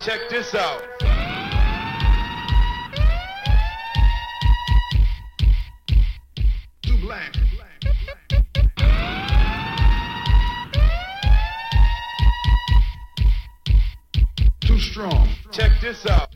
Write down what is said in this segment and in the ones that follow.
Check this out. Too black. Too strong. Check this out.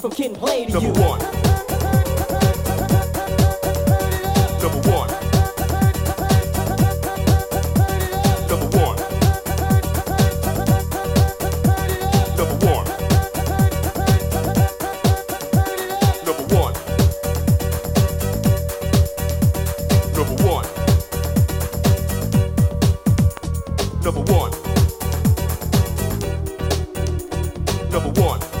from getting played Number you. One. Number one. Number one. Number one. Number one. Number one. Number one. Number one.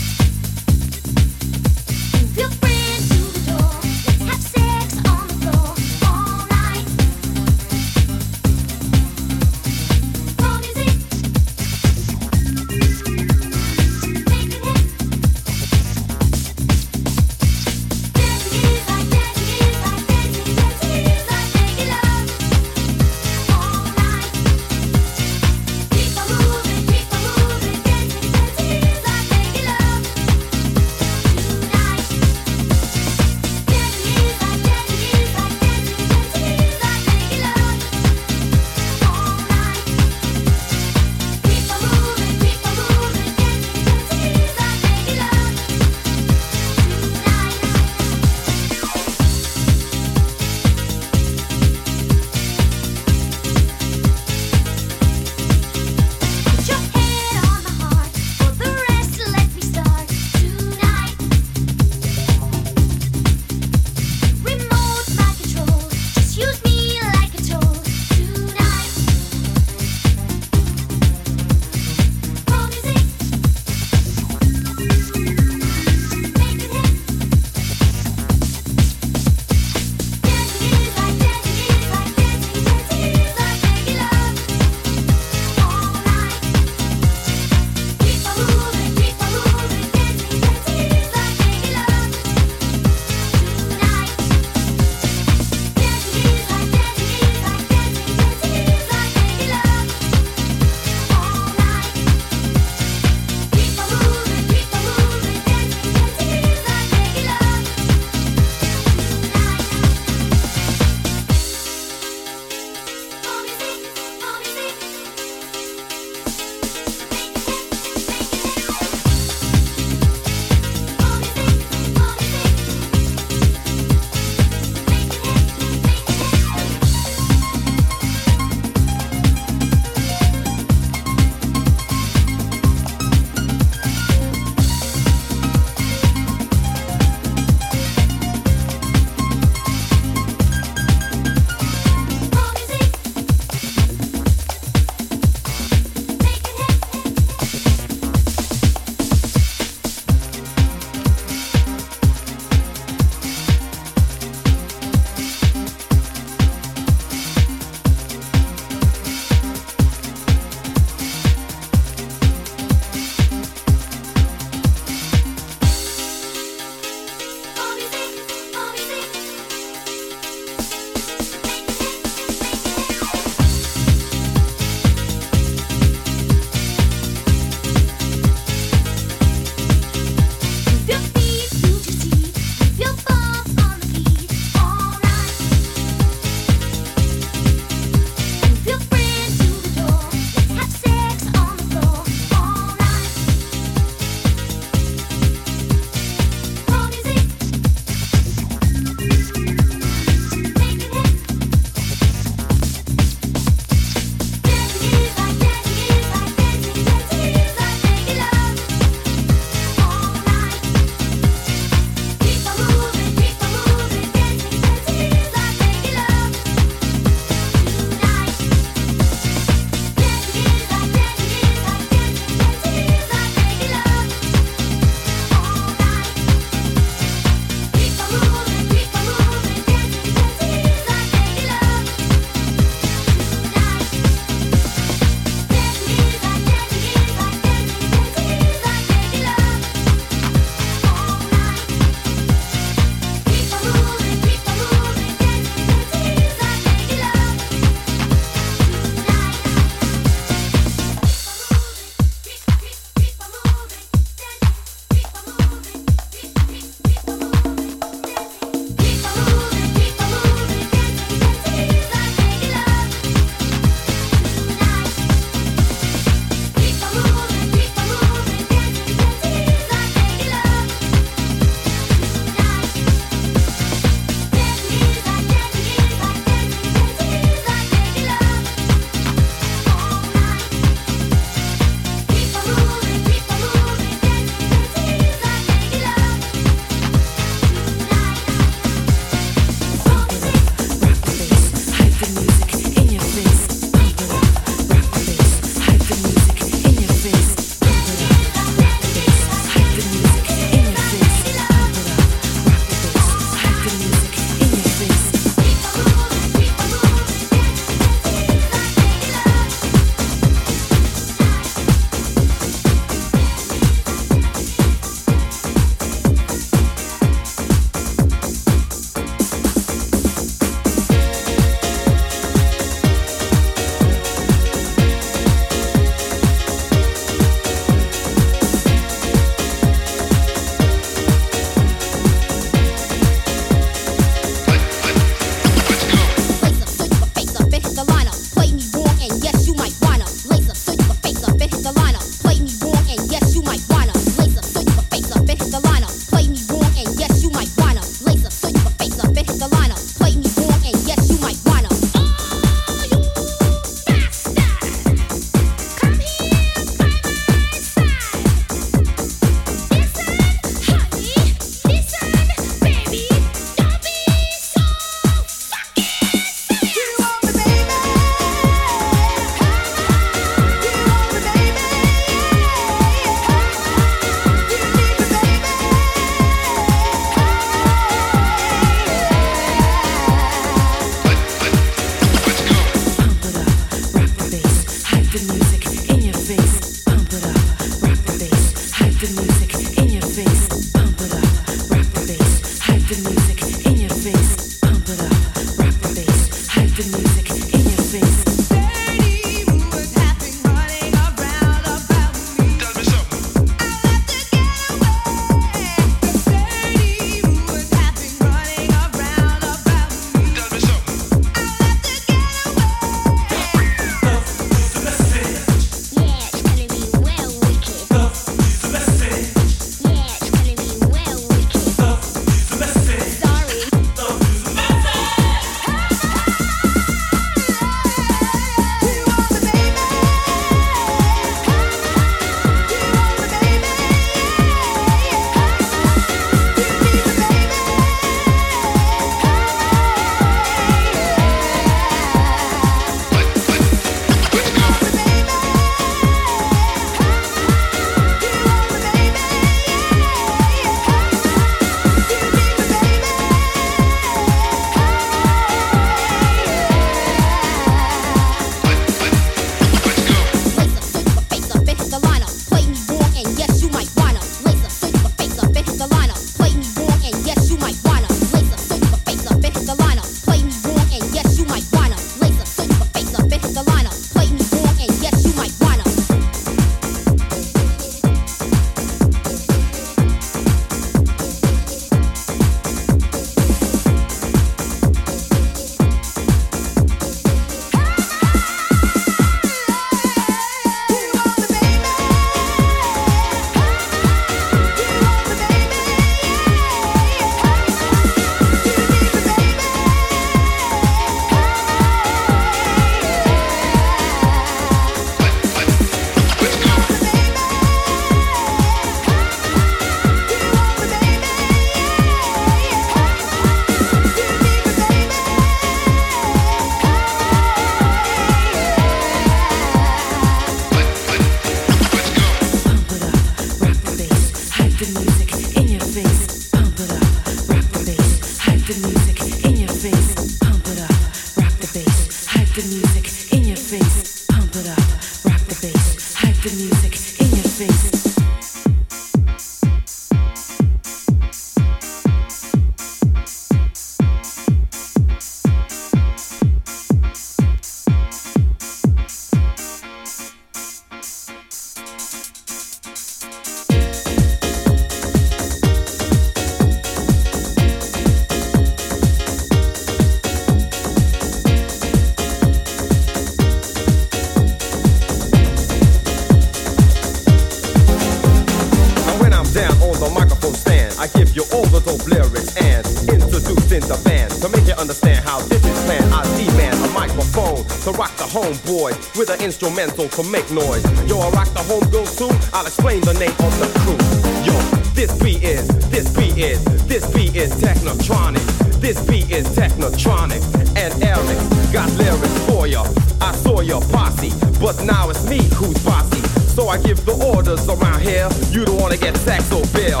instrumental, to make noise. Yo, I rock the homegirl soon, I'll explain the name of the crew. Yo, this beat is, this beat is, this beat is Technotronic. This beat is Technotronic and Eric got lyrics for ya. I saw your posse, but now it's me who's bossy. So I give the orders around here. You don't wanna get sacked or bail.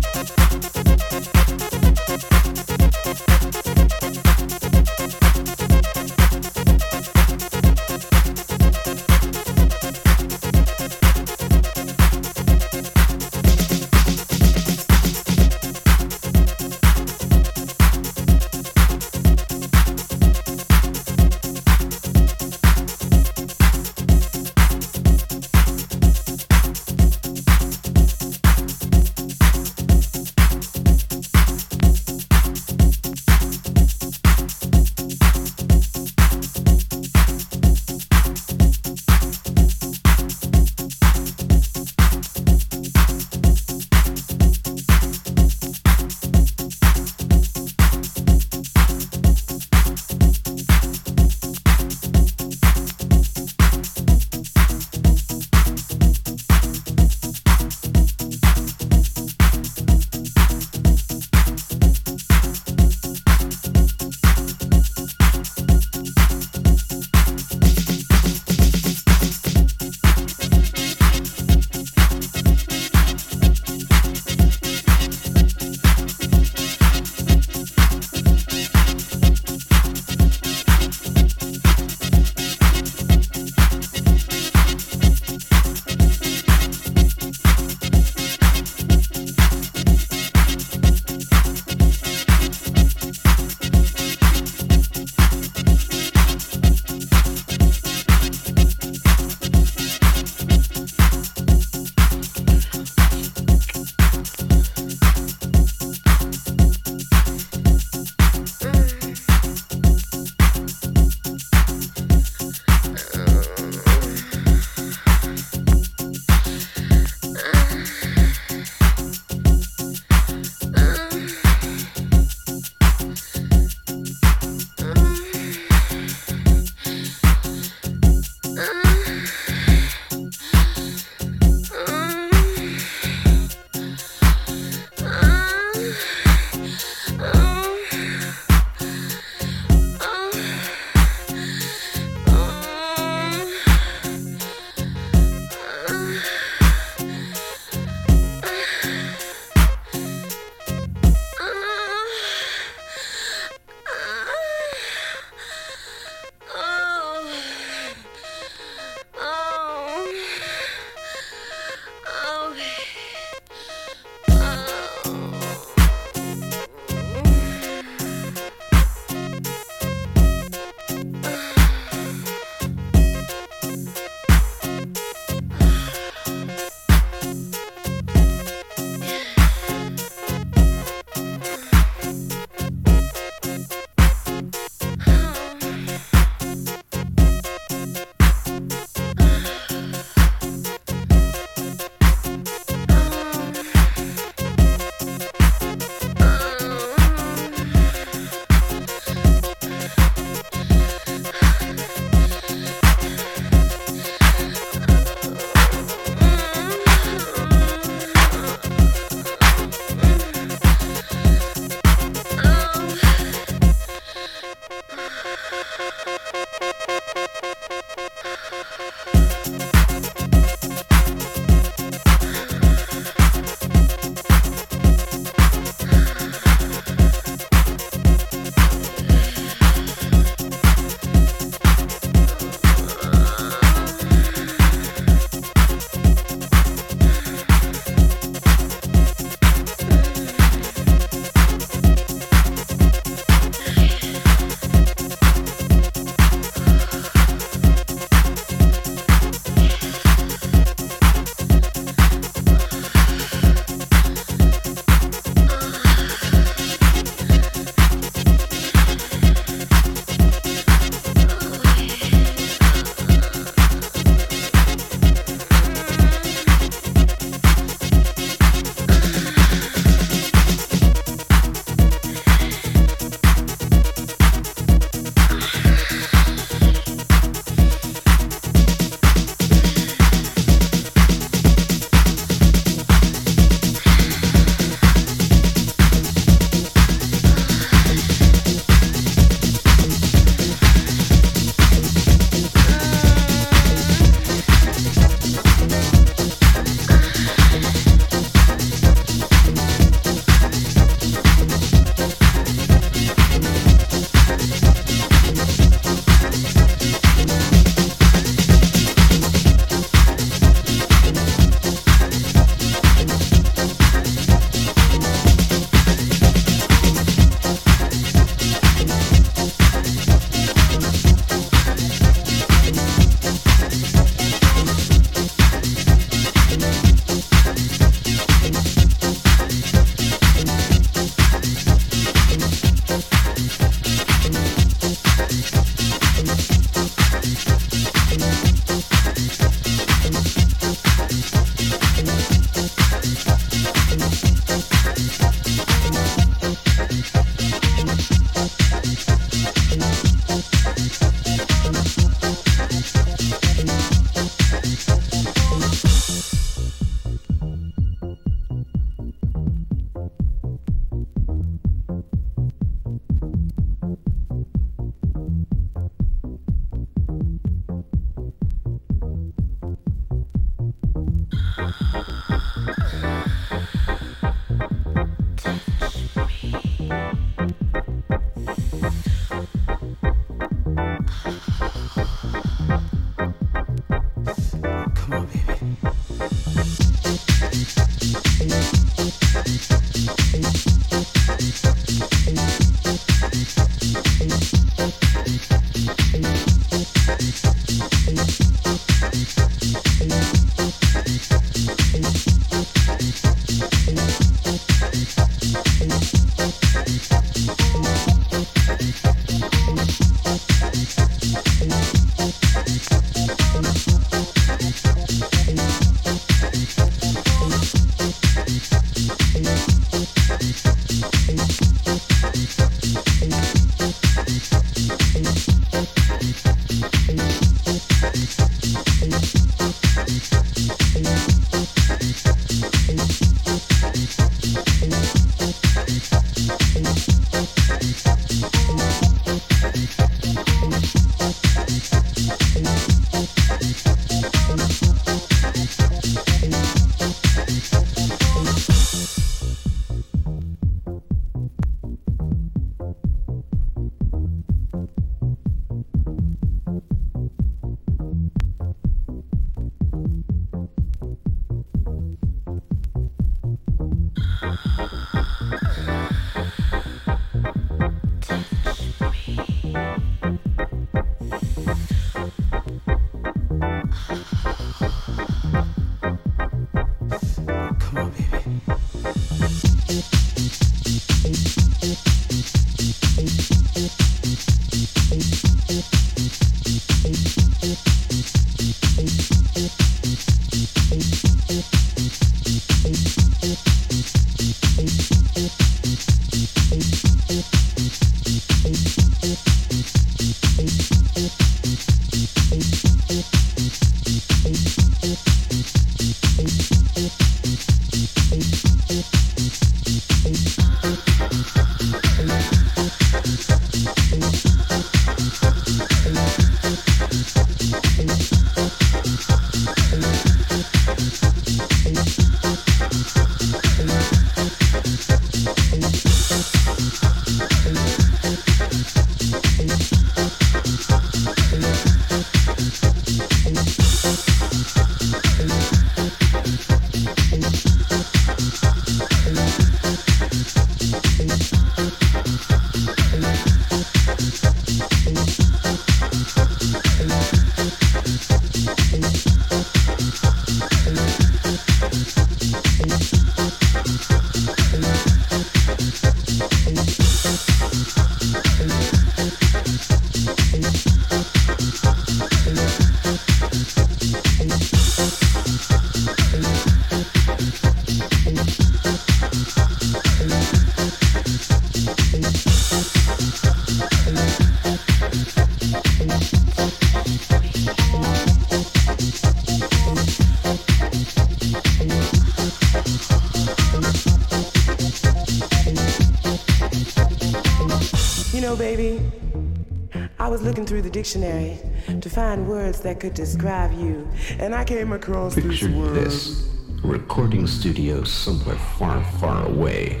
Looking through the dictionary to find words that could describe you, and I came across Picture this word. this a recording studio somewhere far, far away.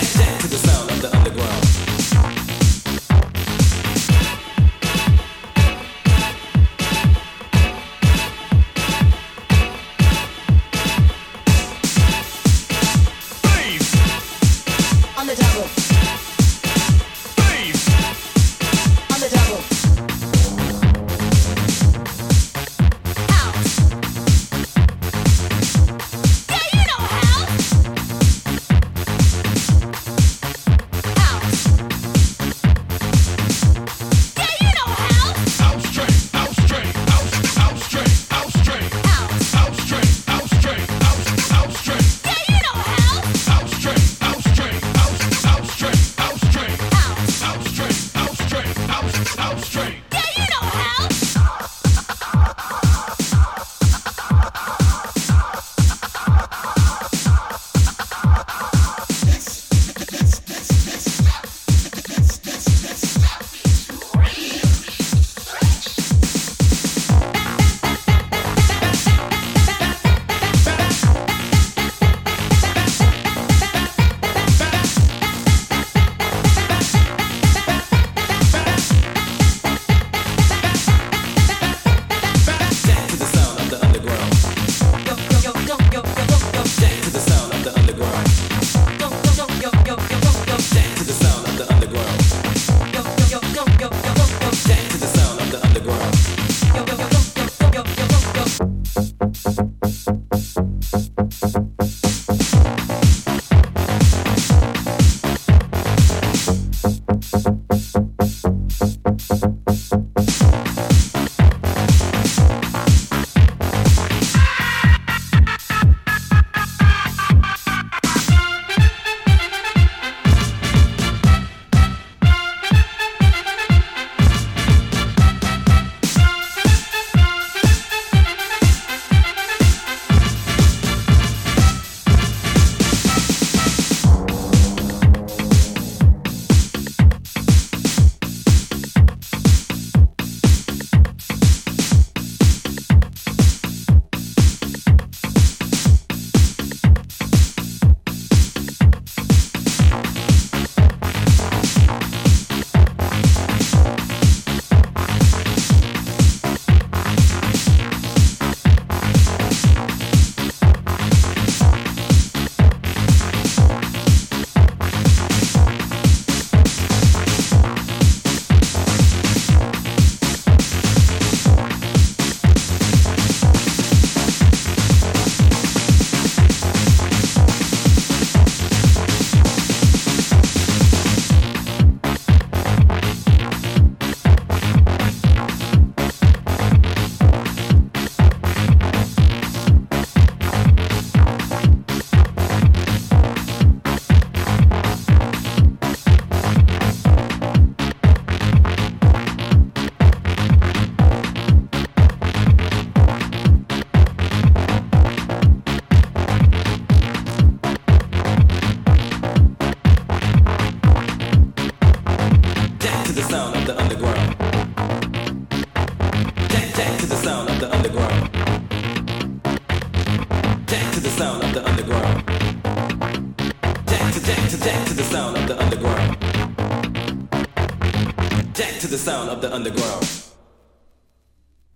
Jack, to the sound of the underground. The underground.